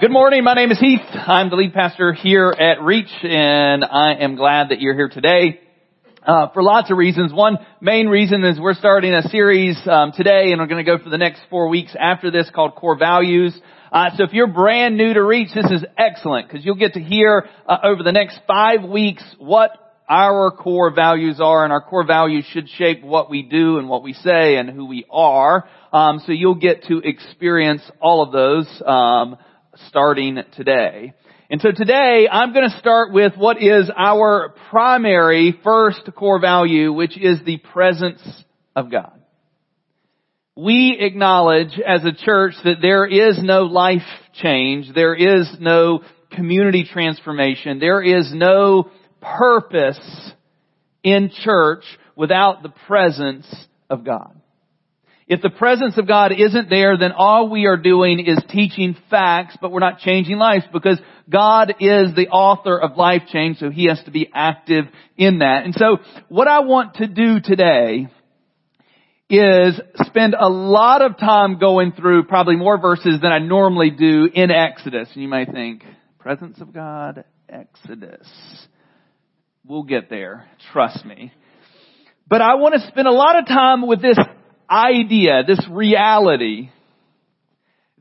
Good morning. My name is Heath. I'm the lead pastor here at Reach, and I am glad that you're here today. Uh, for lots of reasons. One main reason is we're starting a series um, today, and we're going to go for the next four weeks after this called Core Values. Uh, so if you're brand new to Reach, this is excellent because you'll get to hear uh, over the next five weeks what our core values are, and our core values should shape what we do and what we say and who we are. Um, so you'll get to experience all of those. Um, starting today. And so today I'm going to start with what is our primary first core value, which is the presence of God. We acknowledge as a church that there is no life change, there is no community transformation, there is no purpose in church without the presence of God. If the presence of God isn't there, then all we are doing is teaching facts, but we're not changing lives because God is the author of life change, so He has to be active in that. And so what I want to do today is spend a lot of time going through probably more verses than I normally do in Exodus. And you may think, presence of God, Exodus. We'll get there. Trust me. But I want to spend a lot of time with this idea, this reality,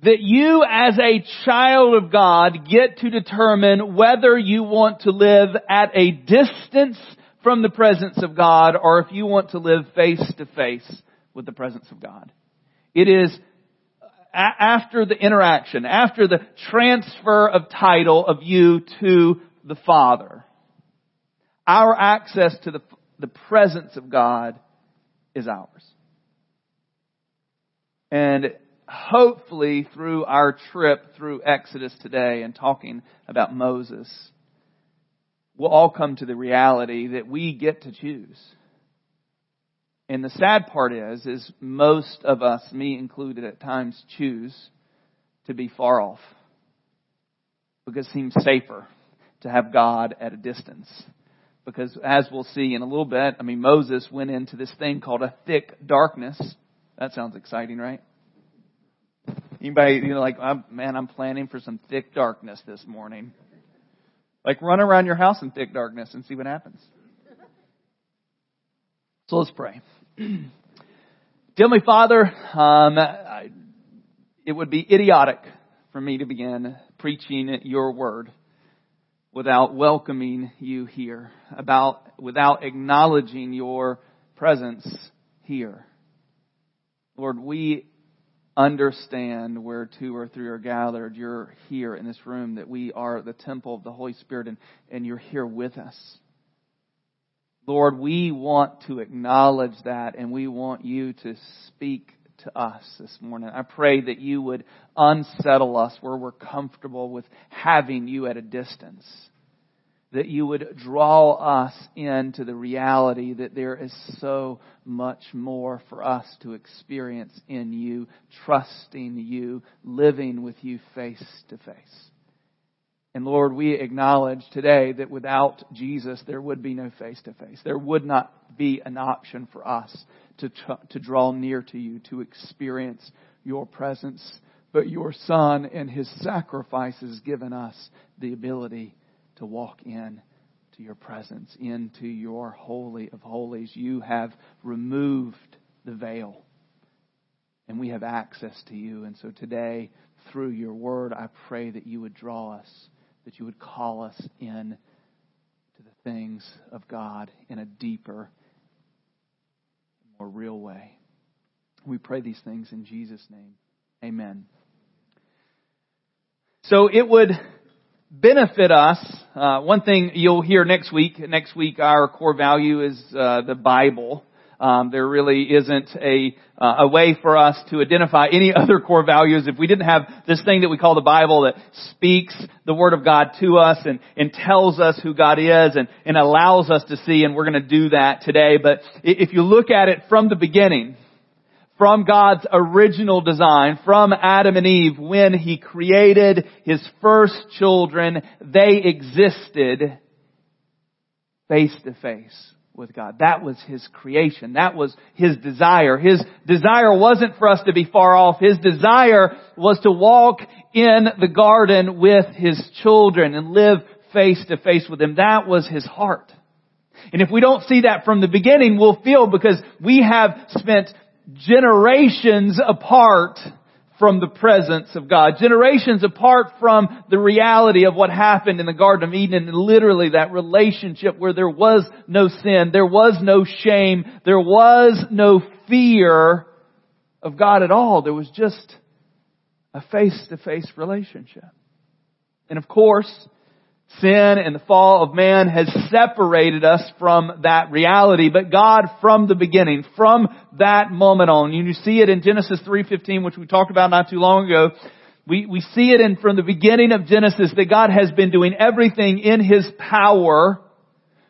that you as a child of God get to determine whether you want to live at a distance from the presence of God or if you want to live face to face with the presence of God. It is after the interaction, after the transfer of title of you to the Father. Our access to the, the presence of God is ours. And hopefully through our trip through Exodus today and talking about Moses, we'll all come to the reality that we get to choose. And the sad part is, is most of us, me included at times, choose to be far off. Because it seems safer to have God at a distance. Because as we'll see in a little bit, I mean, Moses went into this thing called a thick darkness that sounds exciting, right? Anybody, you know, like, I'm, man, I'm planning for some thick darkness this morning. Like, run around your house in thick darkness and see what happens. So let's pray. Dear Father, um, it would be idiotic for me to begin preaching your word without welcoming you here, about without acknowledging your presence here. Lord, we understand where two or three are gathered. You're here in this room, that we are the temple of the Holy Spirit and, and you're here with us. Lord, we want to acknowledge that and we want you to speak to us this morning. I pray that you would unsettle us where we're comfortable with having you at a distance that you would draw us into the reality that there is so much more for us to experience in you, trusting you, living with you face to face. And Lord, we acknowledge today that without Jesus, there would be no face to face. There would not be an option for us to, to draw near to you, to experience your presence. But your Son and His sacrifice has given us the ability to walk in to your presence, into your holy of holies. You have removed the veil and we have access to you. And so today, through your word, I pray that you would draw us, that you would call us in to the things of God in a deeper, more real way. We pray these things in Jesus' name. Amen. So it would benefit us. Uh, one thing you'll hear next week. Next week, our core value is uh, the Bible. Um, there really isn't a uh, a way for us to identify any other core values if we didn't have this thing that we call the Bible that speaks the Word of God to us and, and tells us who God is and, and allows us to see. And we're going to do that today. But if you look at it from the beginning, from God's original design, from Adam and Eve, when He created His first children, they existed face to face with God. That was His creation. That was His desire. His desire wasn't for us to be far off. His desire was to walk in the garden with His children and live face to face with Him. That was His heart. And if we don't see that from the beginning, we'll feel because we have spent generations apart from the presence of God. Generations apart from the reality of what happened in the Garden of Eden and literally that relationship where there was no sin, there was no shame, there was no fear of God at all. There was just a face-to-face relationship. And of course, Sin and the fall of man has separated us from that reality, but God from the beginning, from that moment on, you see it in Genesis 3.15, which we talked about not too long ago, we, we see it in from the beginning of Genesis that God has been doing everything in His power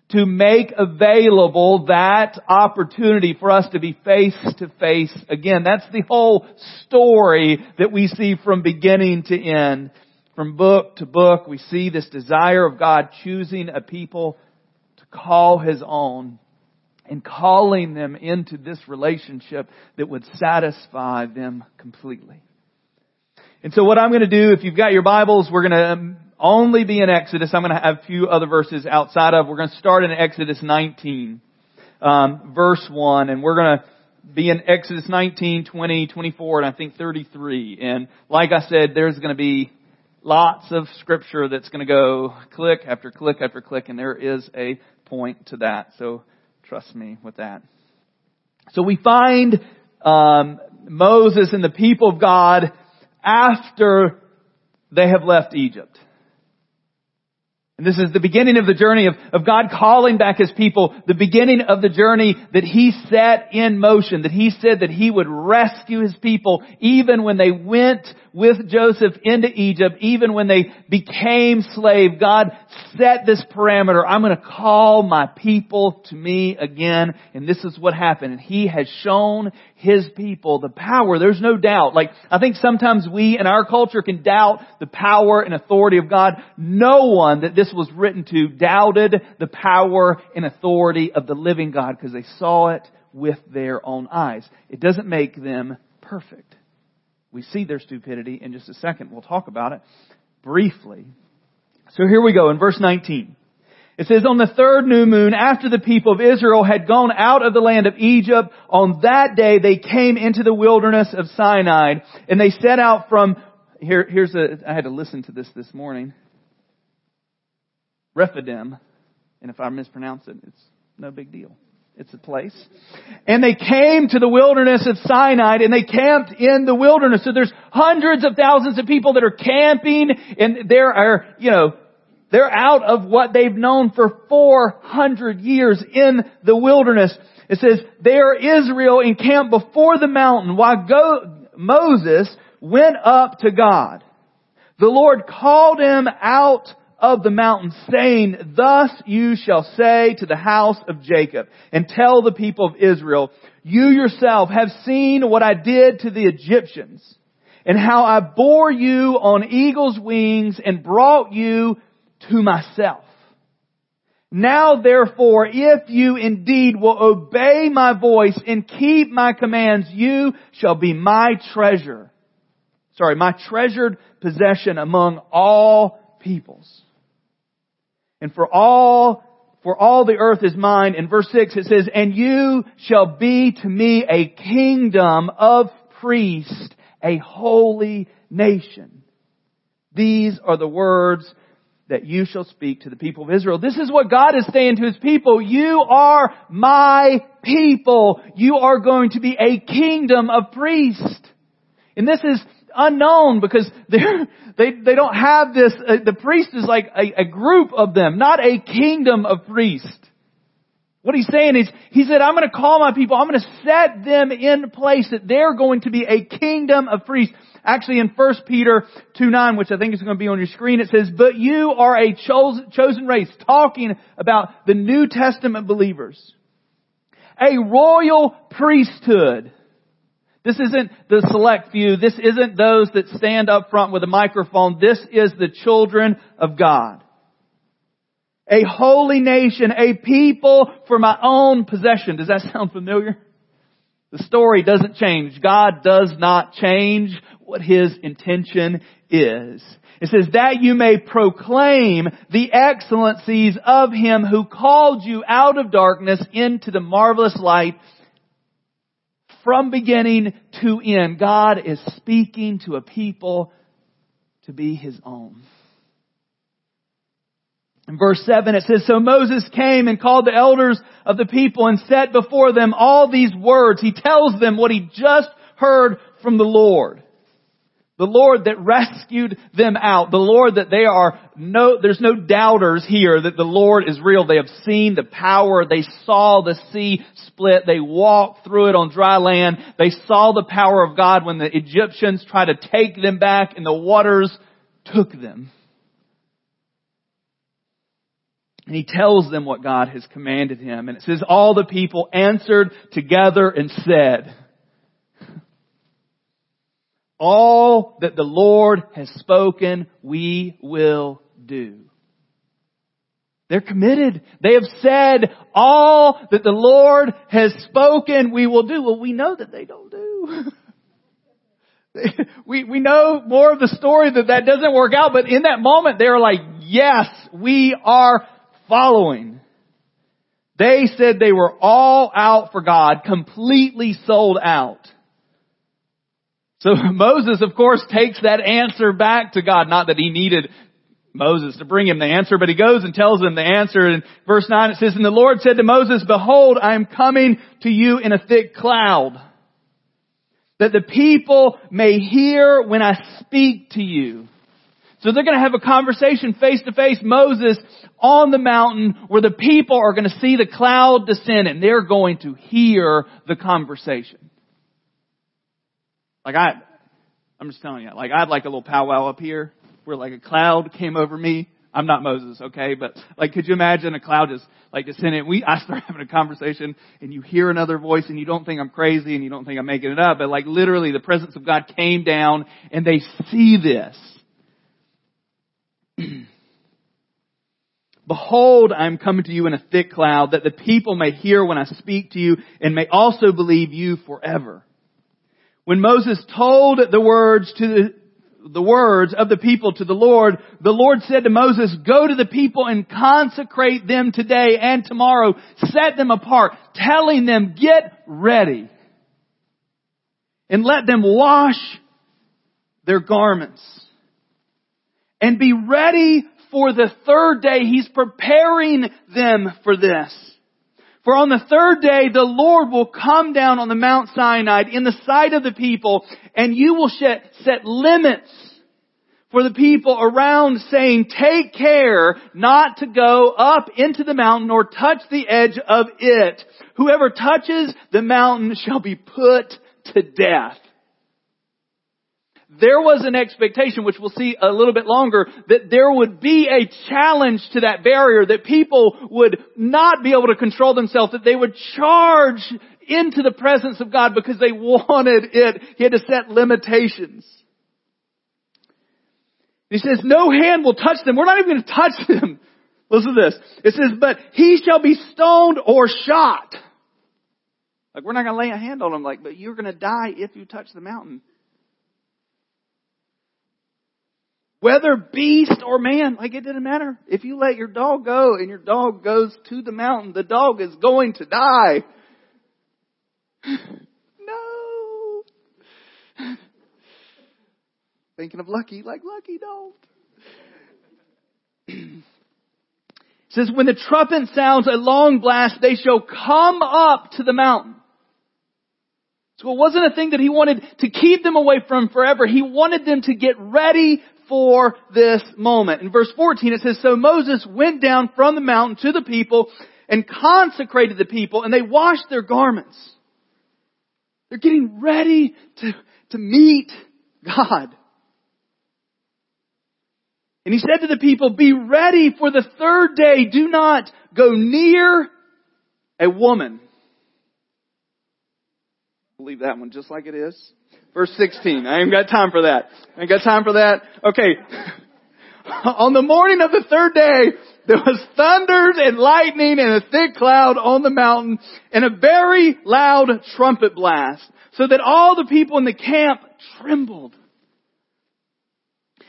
to make available that opportunity for us to be face to face again. That's the whole story that we see from beginning to end from book to book, we see this desire of God choosing a people to call His own and calling them into this relationship that would satisfy them completely. And so what I'm going to do, if you've got your Bibles, we're going to um, only be in Exodus. I'm going to have a few other verses outside of. We're going to start in Exodus 19, um, verse 1, and we're going to be in Exodus 19, 20, 24, and I think 33. And like I said, there's going to be lots of scripture that's going to go click after click after click, and there is a point to that. So trust me with that. So we find um, Moses and the people of God after they have left Egypt. And this is the beginning of the journey of, of God calling back His people, the beginning of the journey that He set in motion, that He said that He would rescue His people even when they went with Joseph into Egypt, even when they became slave. God set this parameter. I'm going to call my people to me again. And this is what happened. And He has shown His people the power. There's no doubt. Like, I think sometimes we in our culture can doubt the power and authority of God. No one that this this was written to doubted the power and authority of the living God because they saw it with their own eyes. It doesn't make them perfect. We see their stupidity in just a second. We'll talk about it briefly. So here we go in verse 19. It says, on the third new moon, after the people of Israel had gone out of the land of Egypt, on that day they came into the wilderness of Sinai, and they set out from, here, here's a, I had to listen to this this morning. Rephidim, and if I mispronounce it, it's no big deal. It's a place. And they came to the wilderness of Sinai and they camped in the wilderness. So there's hundreds of thousands of people that are camping and there are, you know, they're out of what they've known for 400 years in the wilderness. It says, there Israel encamped before the mountain while go, Moses went up to God. The Lord called him out of the mountain saying, Thus you shall say to the house of Jacob and tell the people of Israel, you yourself have seen what I did to the Egyptians and how I bore you on eagle's wings and brought you to myself. Now therefore, if you indeed will obey my voice and keep my commands, you shall be my treasure. Sorry, my treasured possession among all peoples. And for all, for all the earth is mine. In verse 6 it says, And you shall be to me a kingdom of priests, a holy nation. These are the words that you shall speak to the people of Israel. This is what God is saying to His people. You are my people. You are going to be a kingdom of priests. And this is unknown because they're, they, they don't have this, uh, the priest is like a, a group of them, not a kingdom of priests. What he's saying is, he said, I'm going to call my people, I'm going to set them in place that they're going to be a kingdom of priests. Actually in 1 Peter 2 9, which I think is going to be on your screen, it says, but you are a chosen, chosen race, talking about the New Testament believers. A royal priesthood this isn't the select few. This isn't those that stand up front with a microphone. This is the children of God. a holy nation, a people for my own possession. Does that sound familiar? The story doesn't change. God does not change what His intention is. It says that you may proclaim the excellencies of Him who called you out of darkness into the marvelous light from beginning to end. God is speaking to a people to be His own. In verse 7 it says, So Moses came and called the elders of the people and set before them all these words. He tells them what he just heard from the Lord. The Lord that rescued them out. The Lord that they are no, there's no doubters here that the Lord is real. They have seen the power. They saw the sea split. They walked through it on dry land. They saw the power of God when the Egyptians tried to take them back and the waters took them. And he tells them what God has commanded him. And it says, all the people answered together and said, all that the Lord has spoken, we will do. They're committed. They have said, all that the Lord has spoken, we will do. Well, we know that they don't do. we, we know more of the story that that doesn't work out, but in that moment they're like, yes, we are following. They said they were all out for God, completely sold out. So Moses, of course, takes that answer back to God. Not that he needed Moses to bring him the answer, but he goes and tells him the answer. In verse 9 it says, And the Lord said to Moses, Behold, I am coming to you in a thick cloud, that the people may hear when I speak to you. So they're going to have a conversation face to face, Moses on the mountain where the people are going to see the cloud descend and they're going to hear the conversation. Like I, I'm just telling you, like I'd like a little powwow up here where like a cloud came over me. I'm not Moses, okay? But like, could you imagine a cloud just like descending? We, I start having a conversation and you hear another voice and you don't think I'm crazy and you don't think I'm making it up, but like literally the presence of God came down and they see this. Behold, I am coming to you in a thick cloud, that the people may hear when I speak to you, and may also believe you forever. When Moses told the words to the, the words of the people to the Lord, the Lord said to Moses, go to the people and consecrate them today and tomorrow. Set them apart, telling them, get ready. And let them wash their garments and be ready for the third day. He's preparing them for this. For on the third day, the Lord will come down on the Mount Sinai in the sight of the people, and you will set limits for the people around saying, take care not to go up into the mountain or touch the edge of it. Whoever touches the mountain shall be put to death there was an expectation, which we'll see a little bit longer, that there would be a challenge to that barrier, that people would not be able to control themselves, that they would charge into the presence of God because they wanted it. He had to set limitations. He says, no hand will touch them. We're not even going to touch them. Listen to this. It says, but he shall be stoned or shot. Like, we're not going to lay a hand on him, like, but you're going to die if you touch the mountain. Whether beast or man, like it didn't matter. If you let your dog go and your dog goes to the mountain, the dog is going to die. no. Thinking of Lucky, like Lucky, don't. says, when the trumpet sounds a long blast, they shall come up to the mountain. So it wasn't a thing that he wanted to keep them away from forever. He wanted them to get ready for this moment. In verse 14 it says, So Moses went down from the mountain to the people and consecrated the people and they washed their garments. They're getting ready to, to meet God. And he said to the people, be ready for the third day. Do not go near a woman. Leave that one just like it is. Verse 16. I ain't got time for that. I ain't got time for that. Okay. On the morning of the third day, there was thunders and lightning and a thick cloud on the mountain and a very loud trumpet blast so that all the people in the camp trembled.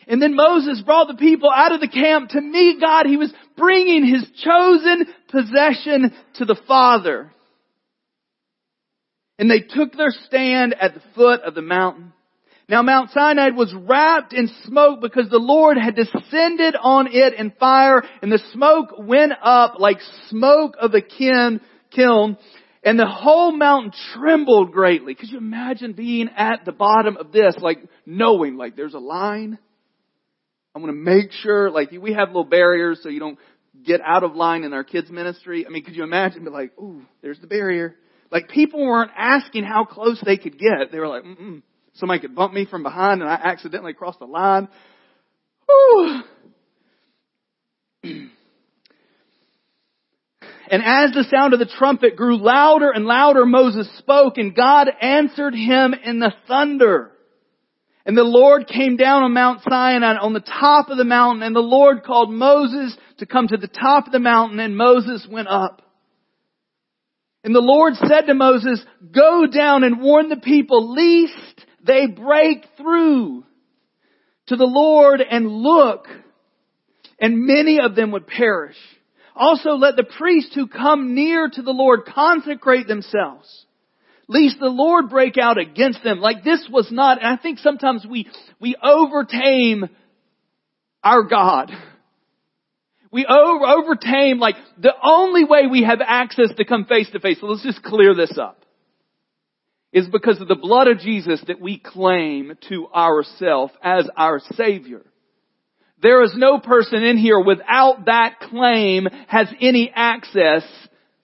And then Moses brought the people out of the camp to meet God. He was bringing his chosen possession to the Father. And they took their stand at the foot of the mountain. Now Mount Sinai was wrapped in smoke because the Lord had descended on it in fire and the smoke went up like smoke of a kiln, and the whole mountain trembled greatly. Could you imagine being at the bottom of this, like knowing like there's a line? I'm going to make sure, like we have little barriers so you don't get out of line in our kids ministry. I mean, could you imagine be like, ooh, there's the barrier. Like people weren't asking how close they could get. They were like, mm somebody could bump me from behind and I accidentally crossed the line. Whew. And as the sound of the trumpet grew louder and louder, Moses spoke and God answered him in the thunder. And the Lord came down on Mount Sinai on the top of the mountain and the Lord called Moses to come to the top of the mountain and Moses went up. And the Lord said to Moses, go down and warn the people lest they break through to the Lord and look and many of them would perish. Also let the priests who come near to the Lord consecrate themselves. Lest the Lord break out against them. Like this was not, and I think sometimes we, we overtame our God. We over, overtame like the only way we have access to come face to face. So let's just clear this up. Is because of the blood of Jesus that we claim to ourselves as our Savior. There is no person in here without that claim has any access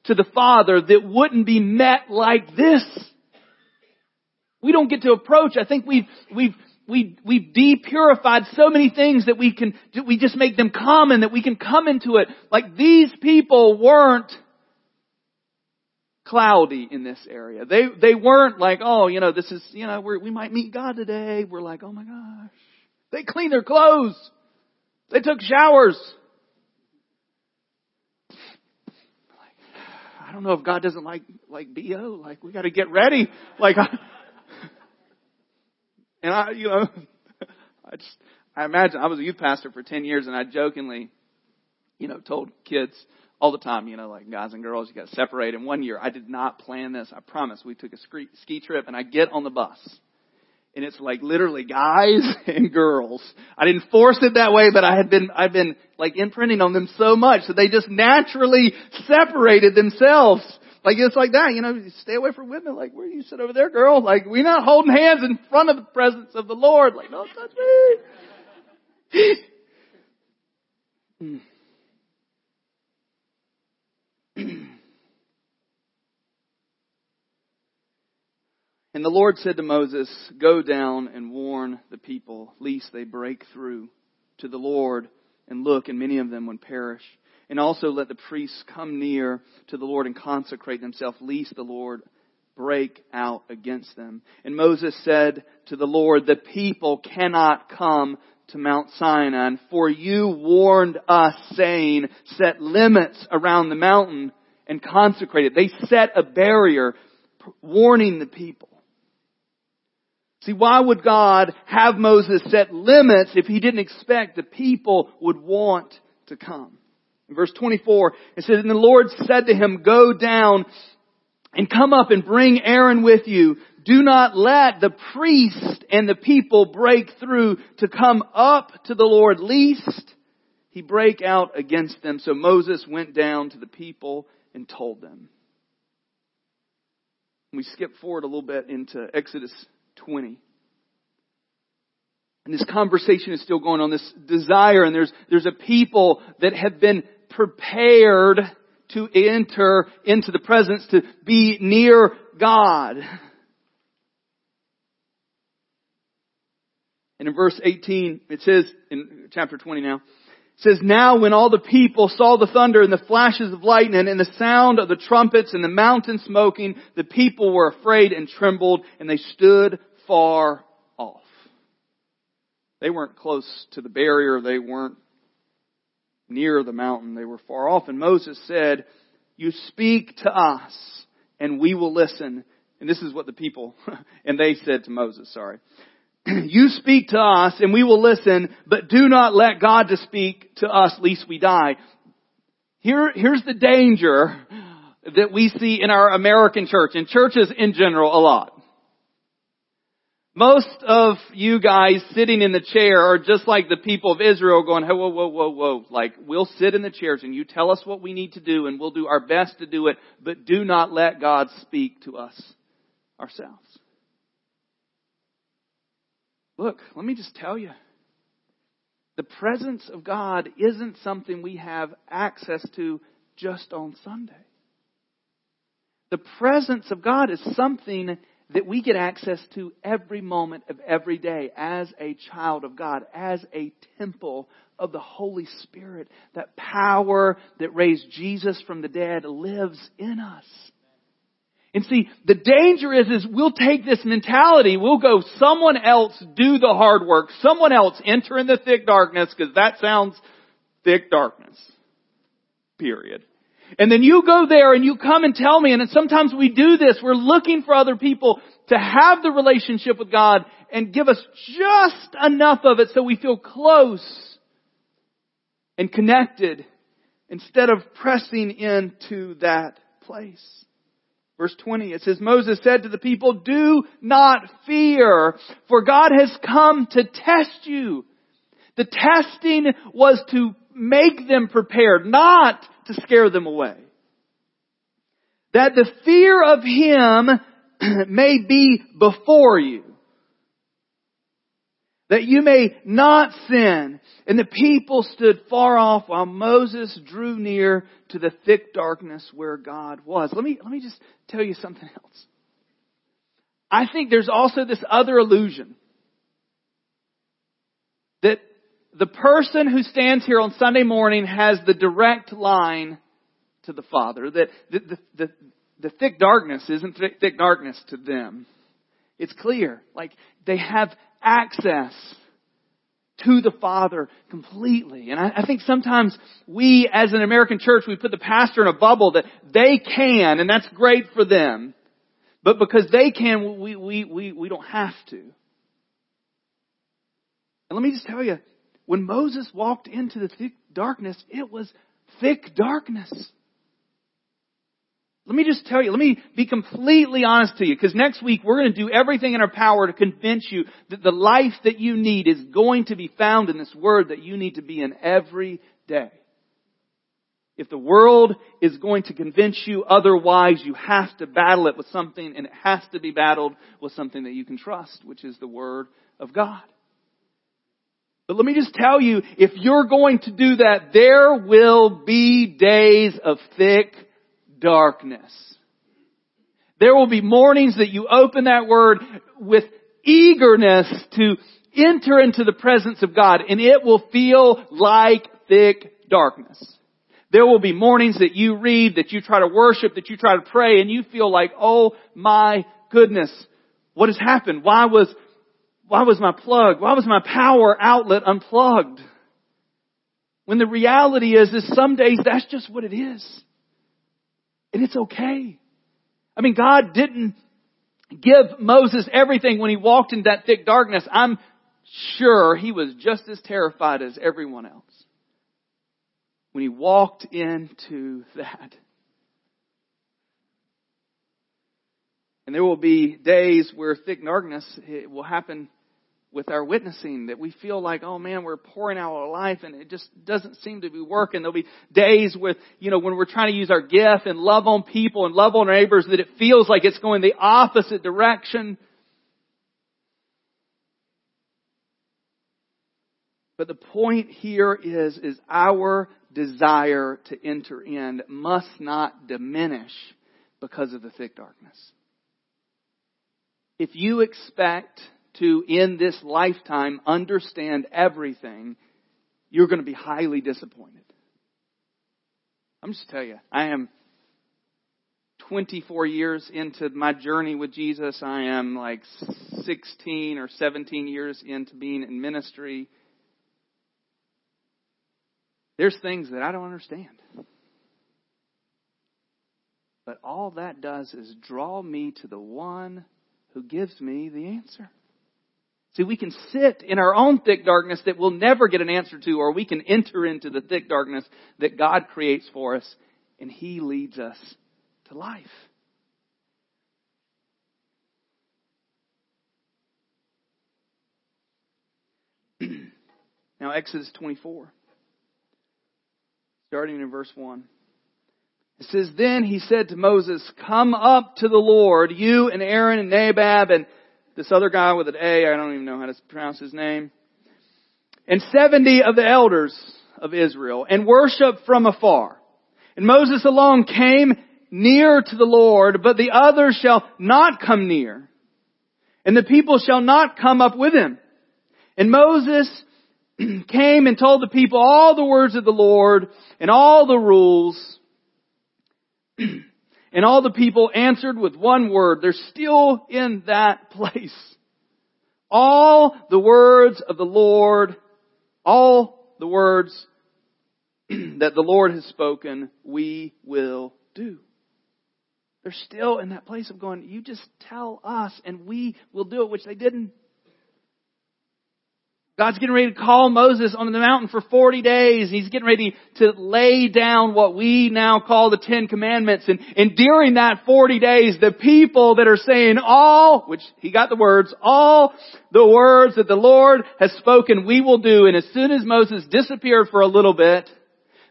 to the Father that wouldn't be met like this. We don't get to approach. I think we've, we've, we, we've depurified so many things that we can, we just make them common, that we can come into it. Like these people weren't cloudy in this area. They, they weren't like, oh, you know, this is, you know, we we might meet God today. We're like, oh my gosh. They clean their clothes. They took showers. Like, I don't know if God doesn't like like bo. Like we got to get ready. Like, I, and I, you know, I just I imagine I was a youth pastor for ten years, and I jokingly, you know, told kids all the time, you know, like guys and girls, you got to separate. And one year, I did not plan this. I promise. We took a ski trip, and I get on the bus and it's like literally guys and girls. I didn't force it that way, but I had been, I've been like imprinting on them so much that they just naturally separated themselves. Like it's like that, you know, stay away from women. Like, where you sit over there, girl? Like, we're not holding hands in front of the presence of the Lord. Like, don't touch me. Hmm. And the Lord said to Moses, Go down and warn the people, lest they break through to the Lord and look, and many of them would perish. And also let the priests come near to the Lord and consecrate themselves, lest the Lord break out against them. And Moses said to the Lord, The people cannot come to Mount Sinai, for you warned us, saying, Set limits around the mountain and consecrate it. They set a barrier, warning the people. See, why would God have Moses set limits if he didn't expect the people would want to come? In verse 24, it says, And the Lord said to him, Go down and come up and bring Aaron with you. Do not let the priest and the people break through to come up to the Lord, lest he break out against them. So Moses went down to the people and told them. We skip forward a little bit into Exodus 20. And this conversation is still going on, this desire, and there's, there's a people that have been prepared to enter into the presence, to be near God. And in verse 18, it says, in chapter 20 now, it says, Now when all the people saw the thunder and the flashes of lightning and the sound of the trumpets and the mountain smoking, the people were afraid and trembled and they stood far off. They weren't close to the barrier. They weren't near the mountain. They were far off. And Moses said, You speak to us, and we will listen. And this is what the people, and they said to Moses, sorry. you speak to us, and we will listen, but do not let God to speak to us, lest we die. Here, here's the danger that we see in our American church, in churches in general a lot. Most of you guys sitting in the chair are just like the people of Israel going, whoa, whoa, whoa, whoa. Like, we'll sit in the chairs and you tell us what we need to do and we'll do our best to do it, but do not let God speak to us ourselves. Look, let me just tell you. The presence of God isn't something we have access to just on Sunday. The presence of God is something that we get access to every moment of every day as a child of God, as a temple of the Holy Spirit. That power that raised Jesus from the dead lives in us. And see, the danger is, is we'll take this mentality, we'll go, someone else do the hard work, someone else enter in the thick darkness, because that sounds thick darkness. Period. And then you go there and you come and tell me, and sometimes we do this, we're looking for other people to have the relationship with God and give us just enough of it so we feel close and connected instead of pressing into that place. Verse 20, it says, Moses said to the people, do not fear, for God has come to test you. The testing was to make them prepared, not to scare them away. That the fear of Him may be before you. That you may not sin. And the people stood far off while Moses drew near to the thick darkness where God was. Let me, let me just tell you something else. I think there's also this other illusion that the person who stands here on Sunday morning has the direct line to the Father. That the, the, the, the thick darkness isn't thick, thick darkness to them. It's clear. Like they have access to the Father completely. And I, I, think sometimes we as an American church, we put the pastor in a bubble that they can, and that's great for them. But because they can, we, we, we, we don't have to. And let me just tell you, when Moses walked into the thick darkness, it was thick darkness. Let me just tell you, let me be completely honest to you, because next week we're going to do everything in our power to convince you that the life that you need is going to be found in this Word that you need to be in every day. If the world is going to convince you otherwise, you have to battle it with something, and it has to be battled with something that you can trust, which is the Word of God. But let me just tell you, if you're going to do that, there will be days of thick darkness. There will be mornings that you open that word with eagerness to enter into the presence of God and it will feel like thick darkness. There will be mornings that you read, that you try to worship, that you try to pray and you feel like, oh my goodness, what has happened? Why was, why was my plug, why was my power outlet unplugged? When the reality is, is some days that's just what it is. And it's okay. I mean, God didn't give Moses everything when he walked in that thick darkness. I'm sure he was just as terrified as everyone else when he walked into that. And there will be days where thick darkness will happen with our witnessing that we feel like, oh man, we're pouring out our life and it just doesn't seem to be working. There'll be days with, you know, when we're trying to use our gift and love on people and love on our neighbors that it feels like it's going the opposite direction. But the point here is, is our desire to enter in must not diminish because of the thick darkness. If you expect to, in this lifetime, understand everything, you're going to be highly disappointed. I'm just tell you, I am 24 years into my journey with Jesus. I am like 16 or 17 years into being in ministry. There's things that I don't understand. But all that does is draw me to the one who gives me the answer. See, we can sit in our own thick darkness that we'll never get an answer to, or we can enter into the thick darkness that God creates for us, and He leads us to life. now, Exodus 24, starting in verse 1. It says, Then he said to Moses, Come up to the Lord, you and Aaron and Nadab and this other guy with an A, I don't even know how to pronounce his name, and 70 of the elders of Israel, and worship from afar. And Moses alone came near to the Lord, but the others shall not come near. And the people shall not come up with him. And Moses came and told the people all the words of the Lord and all the rules. and all the people answered with one word. They're still in that place. All the words of the Lord, all the words that the Lord has spoken, we will do. They're still in that place of going, you just tell us and we will do it, which they didn't. God's getting ready to call Moses on the mountain for 40 days. He's getting ready to lay down what we now call the Ten Commandments. And, and during that 40 days, the people that are saying all, which he got the words, all the words that the Lord has spoken, we will do. And as soon as Moses disappeared for a little bit,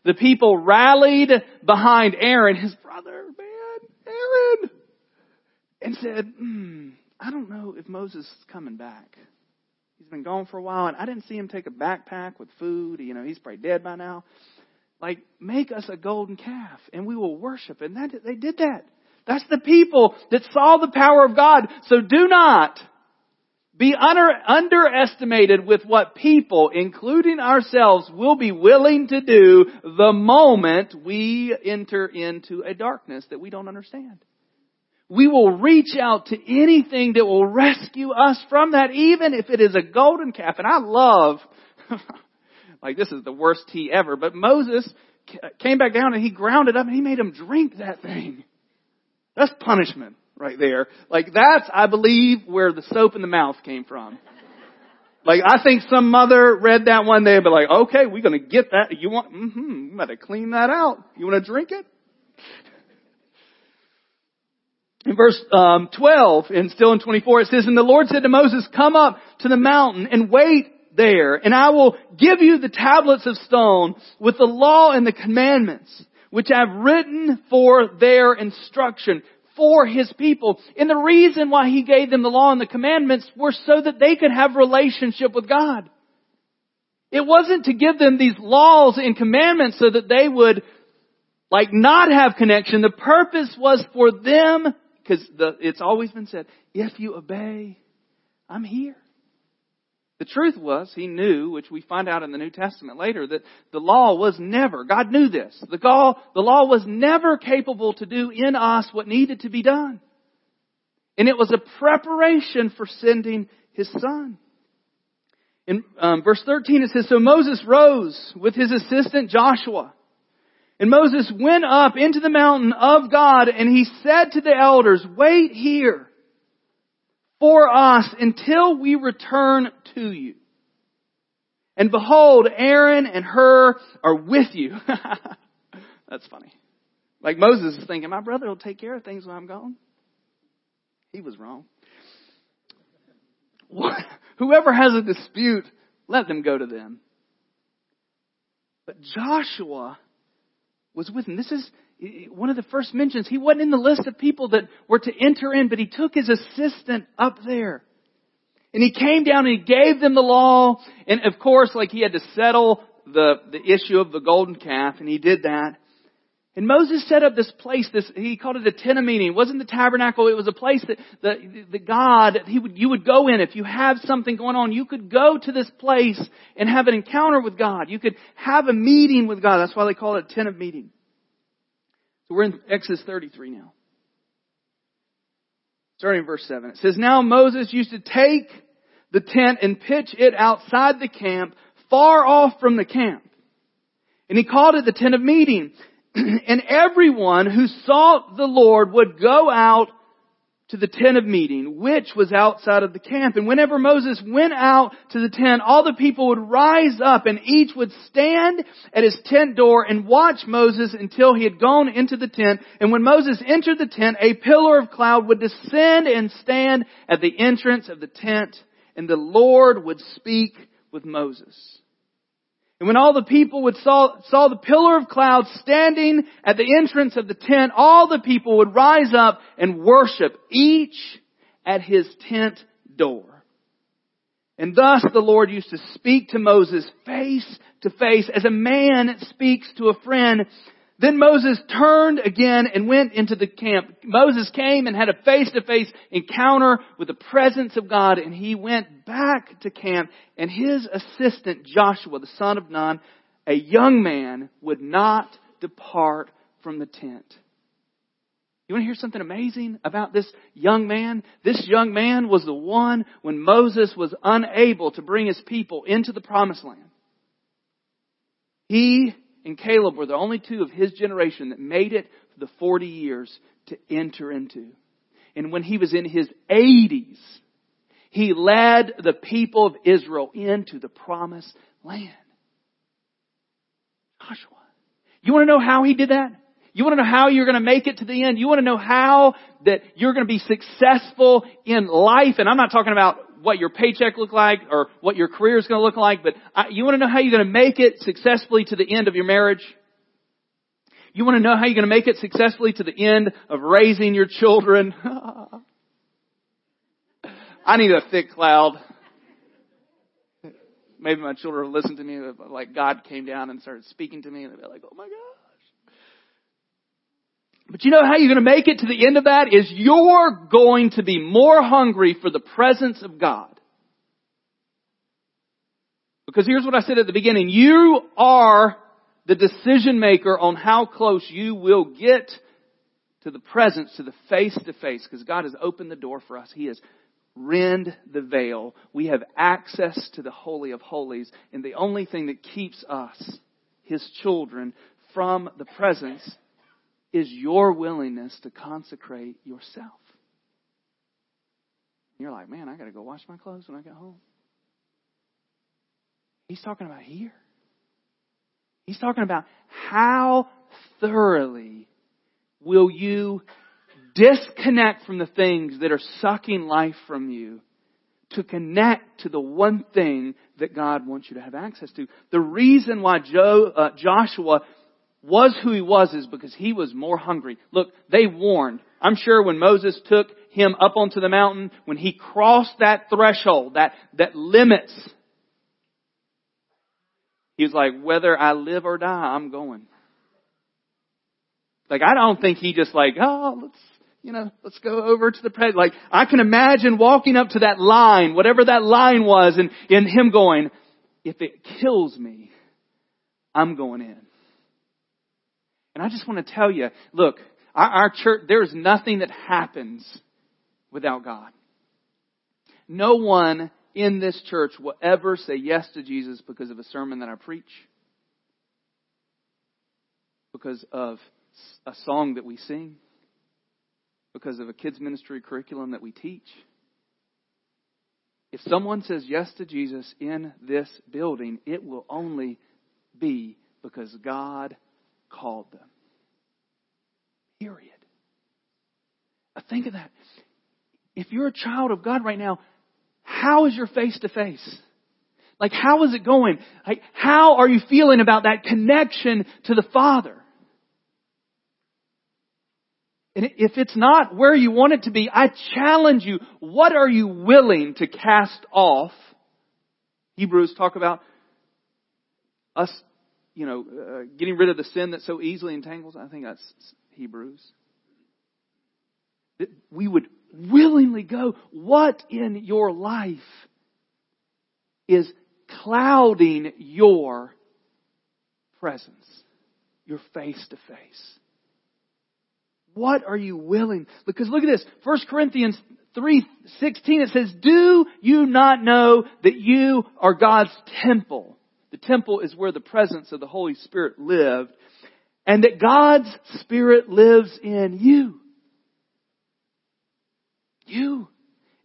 the people rallied behind Aaron, his brother, man, Aaron, and said, hmm, I don't know if Moses is coming back. He's been gone for a while, and I didn't see him take a backpack with food. You know, he's probably dead by now. Like, make us a golden calf, and we will worship. And that, they did that. That's the people that saw the power of God. So do not be under, underestimated with what people, including ourselves, will be willing to do the moment we enter into a darkness that we don't understand we will reach out to anything that will rescue us from that, even if it is a golden calf. And I love, like this is the worst tea ever, but Moses came back down and he ground it up and he made him drink that thing. That's punishment right there. Like that's, I believe, where the soap in the mouth came from. Like I think some mother read that one day, and be like, okay, we're gonna get that. You want? Mm-hmm. You gotta clean that out. You want to drink it? In verse um, 12 and still in 24 it says, And the Lord said to Moses, Come up to the mountain and wait there, and I will give you the tablets of stone with the law and the commandments, which I've written for their instruction for his people. And the reason why he gave them the law and the commandments were so that they could have relationship with God. It wasn't to give them these laws and commandments so that they would like not have connection. The purpose was for them because it's always been said, if you obey, I'm here. The truth was, he knew, which we find out in the New Testament later, that the law was never, God knew this, the law, the law was never capable to do in us what needed to be done. And it was a preparation for sending his son. In um, verse 13 it says, So Moses rose with his assistant Joshua and Moses went up into the mountain of God and he said to the elders, wait here for us until we return to you. And behold, Aaron and Hur are with you. That's funny. Like Moses is thinking, my brother will take care of things when I'm gone. He was wrong. Whoever has a dispute, let them go to them. But Joshua was with him. This is one of the first mentions. He wasn't in the list of people that were to enter in, but he took his assistant up there. And he came down and he gave them the law. And of course, like he had to settle the, the issue of the golden calf, and he did that. And Moses set up this place, this, he called it a tent of meeting. It wasn't the tabernacle, it was a place that, the, that God, he would, you would go in. If you have something going on, you could go to this place and have an encounter with God. You could have a meeting with God. That's why they call it a tent of meeting. So we're in Exodus 33 now. Starting in verse 7. It says, Now Moses used to take the tent and pitch it outside the camp, far off from the camp. And he called it the tent of meeting. and everyone who sought the Lord would go out to the tent of meeting, which was outside of the camp. And whenever Moses went out to the tent, all the people would rise up and each would stand at his tent door and watch Moses until he had gone into the tent. And when Moses entered the tent, a pillar of cloud would descend and stand at the entrance of the tent, and the Lord would speak with Moses. And when all the people would saw, saw the pillar of cloud standing at the entrance of the tent, all the people would rise up and worship, each at his tent door. And thus the Lord used to speak to Moses face to face as a man speaks to a friend then Moses turned again and went into the camp. Moses came and had a face-to-face encounter with the presence of God and he went back to camp and his assistant Joshua, the son of Nun, a young man, would not depart from the tent. You want to hear something amazing about this young man? This young man was the one when Moses was unable to bring his people into the promised land. He and Caleb were the only two of his generation that made it for the 40 years to enter into. And when he was in his 80s, he led the people of Israel into the promised land. Joshua. You want to know how he did that? You want to know how you're going to make it to the end? You want to know how that you're going to be successful in life? And I'm not talking about what your paycheck look like or what your career is going to look like, but I, you want to know how you're going to make it successfully to the end of your marriage? You want to know how you're going to make it successfully to the end of raising your children? I need a thick cloud. Maybe my children will listen to me, like God came down and started speaking to me, and they'll be like, oh my gosh. But you know how you're going to make it to the end of that is you're going to be more hungry for the presence of God. Because here's what I said at the beginning. You are the decision maker on how close you will get to the presence, to the face to face, because God has opened the door for us. He has rend the veil. We have access to the Holy of Holies, and the only thing that keeps us, His children, from the presence is your willingness to consecrate yourself. You're like, man, I got to go wash my clothes when I get home. He's talking about here. He's talking about how thoroughly will you disconnect from the things that are sucking life from you to connect to the one thing that God wants you to have access to. The reason why Joe, uh, Joshua was who he was is because he was more hungry. Look, they warned. I'm sure when Moses took him up onto the mountain, when he crossed that threshold, that, that limits, he was like, whether I live or die, I'm going. Like, I don't think he just like, oh, let's, you know, let's go over to the presence. Like, I can imagine walking up to that line, whatever that line was, and, and him going, if it kills me, I'm going in. And I just want to tell you, look, our, our church, there's nothing that happens without God. No one in this church will ever say yes to Jesus because of a sermon that I preach, because of a song that we sing, because of a kids ministry curriculum that we teach. If someone says yes to Jesus in this building, it will only be because God called them. Period. Think of that. If you're a child of God right now, how is your face to face? Like, how is it going? Like, how are you feeling about that connection to the Father? And if it's not where you want it to be, I challenge you, what are you willing to cast off? Hebrews talk about us you know, uh, getting rid of the sin that so easily entangles. I think that's Hebrews. That we would willingly go. What in your life is clouding your presence, your face to face? What are you willing? Because look at this. 1 Corinthians 3:16 it says, "Do you not know that you are God's temple The temple is where the presence of the Holy Spirit lived. And that God's Spirit lives in you. You.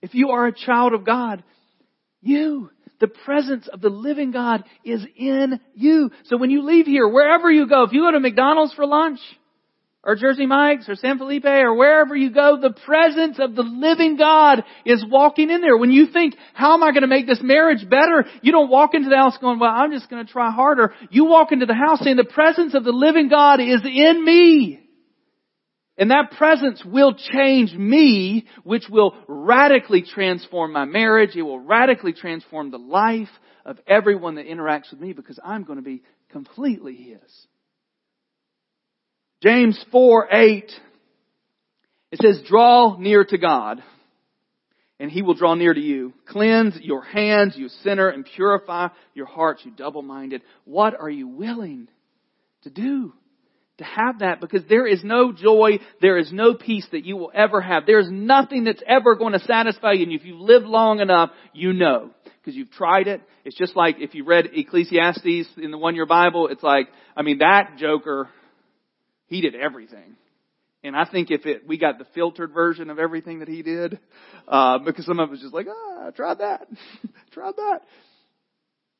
If you are a child of God, you. The presence of the living God is in you. So when you leave here, wherever you go, if you go to McDonald's for lunch, or Jersey Mike's or San Felipe or wherever you go, the presence of the living God is walking in there. When you think, how am I going to make this marriage better? You don't walk into the house going, well, I'm just going to try harder. You walk into the house saying, the presence of the living God is in me. And that presence will change me, which will radically transform my marriage. It will radically transform the life of everyone that interacts with me because I'm going to be completely His. James 4, 8, it says, draw near to God and he will draw near to you. Cleanse your hands, you sinner, and purify your hearts, you double-minded. What are you willing to do? To have that because there is no joy, there is no peace that you will ever have. There is nothing that's ever going to satisfy you. And if you've lived long enough, you know. Because you've tried it. It's just like if you read Ecclesiastes in the one year Bible, it's like, I mean, that joker he did everything. And I think if it, we got the filtered version of everything that he did, uh, because some of us just like, ah, I tried that, tried that.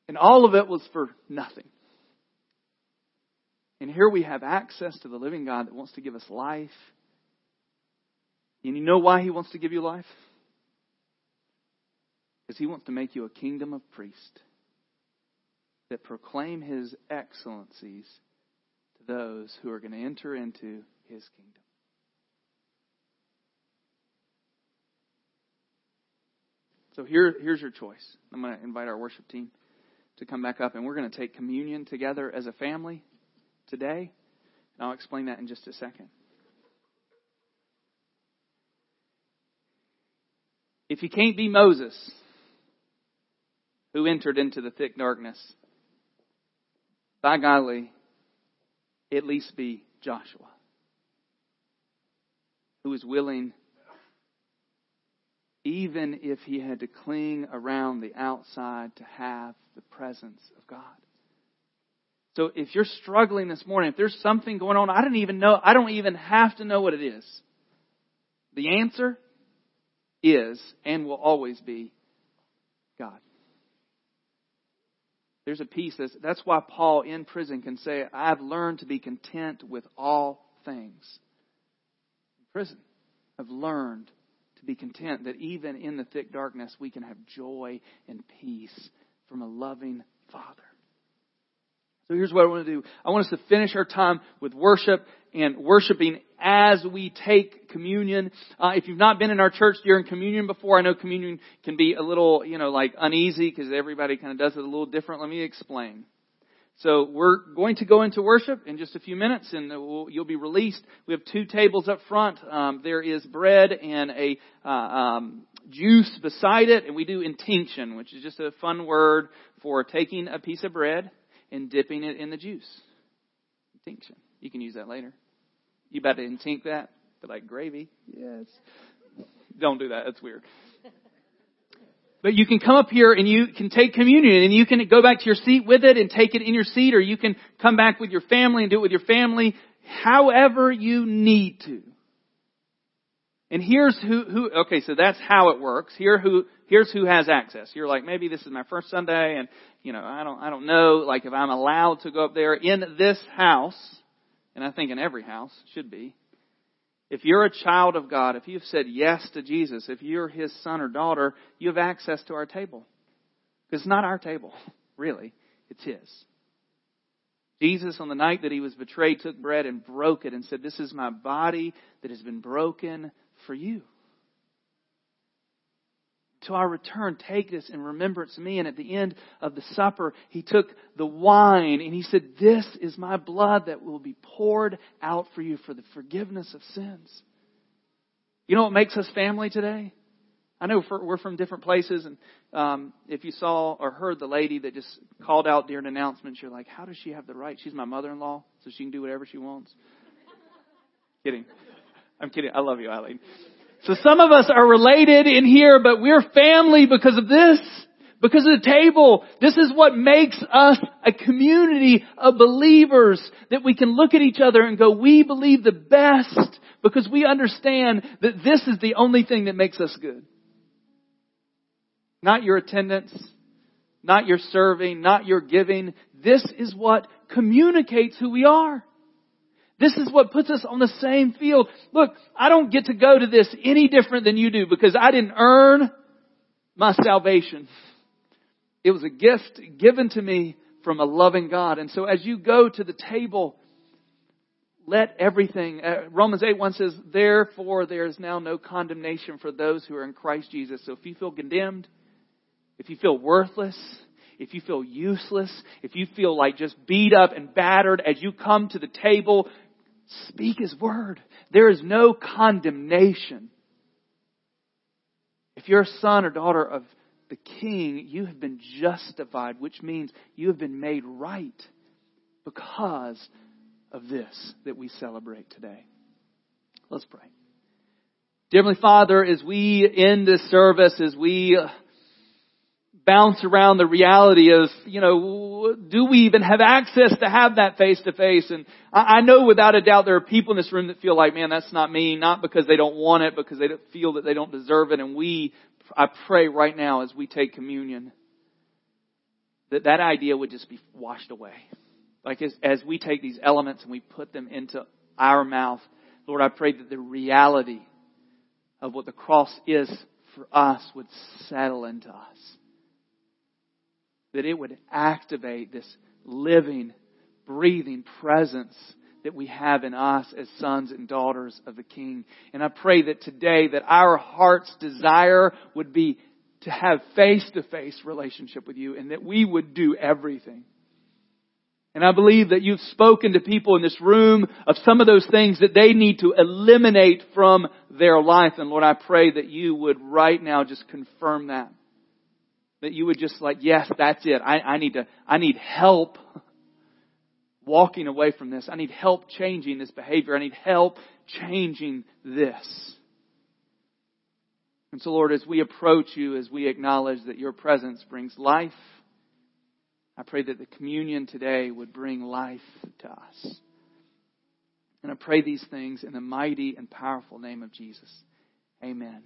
And all of it was for nothing. And here we have access to the living God that wants to give us life. And you know why he wants to give you life? Because he wants to make you a kingdom of priests that proclaim his excellencies those who are going to enter into his kingdom. So here, here's your choice. I'm going to invite our worship team to come back up, and we're going to take communion together as a family today. And I'll explain that in just a second. If you can't be Moses, who entered into the thick darkness, by golly, at least be Joshua, who was willing, even if he had to cling around the outside, to have the presence of God. So if you're struggling this morning, if there's something going on, I don't even know, I don't even have to know what it is. The answer is and will always be God. There's a peace that's, that's why Paul in prison can say, I've learned to be content with all things. In prison, I've learned to be content that even in the thick darkness we can have joy and peace from a loving Father. So here's what I want to do. I want us to finish our time with worship and worshiping as we take communion. Uh, if you've not been in our church during communion before, I know communion can be a little, you know, like uneasy because everybody kind of does it a little different. Let me explain. So we're going to go into worship in just a few minutes, and we'll, you'll be released. We have two tables up front. Um, there is bread and a uh, um, juice beside it, and we do intinction, which is just a fun word for taking a piece of bread and dipping it in the juice. Intinction. You can use that later. You about to intink that? But like gravy? Yes. Don't do that. That's weird. But you can come up here and you can take communion and you can go back to your seat with it and take it in your seat or you can come back with your family and do it with your family however you need to. And here's who, who, okay, so that's how it works. Here who, here's who has access. You're like, maybe this is my first Sunday and, you know, I don't, I don't know, like if I'm allowed to go up there in this house, and I think in every house should be. If you're a child of God, if you've said yes to Jesus, if you're his son or daughter, you have access to our table. Because it's not our table, really. It's his. Jesus, on the night that he was betrayed, took bread and broke it and said, This is my body that has been broken for you. Till I return, take this in remembrance of me. And at the end of the supper, he took the wine and he said, This is my blood that will be poured out for you for the forgiveness of sins. You know what makes us family today? I know we're from different places, and um, if you saw or heard the lady that just called out during announcements, you're like, how does she have the right? She's my mother-in-law, so she can do whatever she wants. kidding. I'm kidding. I love you, Eileen. So some of us are related in here, but we're family because of this. Because of the table, this is what makes us a community of believers that we can look at each other and go, we believe the best because we understand that this is the only thing that makes us good. Not your attendance, not your serving, not your giving. This is what communicates who we are. This is what puts us on the same field. Look, I don't get to go to this any different than you do because I didn't earn my salvation. It was a gift given to me from a loving God. And so as you go to the table, let everything, uh, Romans 8 1 says, therefore there is now no condemnation for those who are in Christ Jesus. So if you feel condemned, if you feel worthless, if you feel useless, if you feel like just beat up and battered as you come to the table, speak His word. There is no condemnation. If you're a son or daughter of the King, you have been justified, which means you have been made right because of this that we celebrate today. Let's pray. Dear Heavenly Father, as we end this service, as we bounce around the reality of, you know, do we even have access to have that face to face? And I know without a doubt there are people in this room that feel like, man, that's not me, not because they don't want it, because they feel that they don't deserve it. And we I pray right now as we take communion that that idea would just be washed away. Like as, as we take these elements and we put them into our mouth, Lord, I pray that the reality of what the cross is for us would settle into us. That it would activate this living, breathing presence that we have in us as sons and daughters of the King. And I pray that today that our heart's desire would be to have face to face relationship with you and that we would do everything. And I believe that you've spoken to people in this room of some of those things that they need to eliminate from their life. And Lord, I pray that you would right now just confirm that. That you would just like, yes, that's it. I, I need to, I need help walking away from this. I need help changing this behavior. I need help changing this. And so, Lord, as we approach you, as we acknowledge that your presence brings life, I pray that the communion today would bring life to us. And I pray these things in the mighty and powerful name of Jesus. Amen.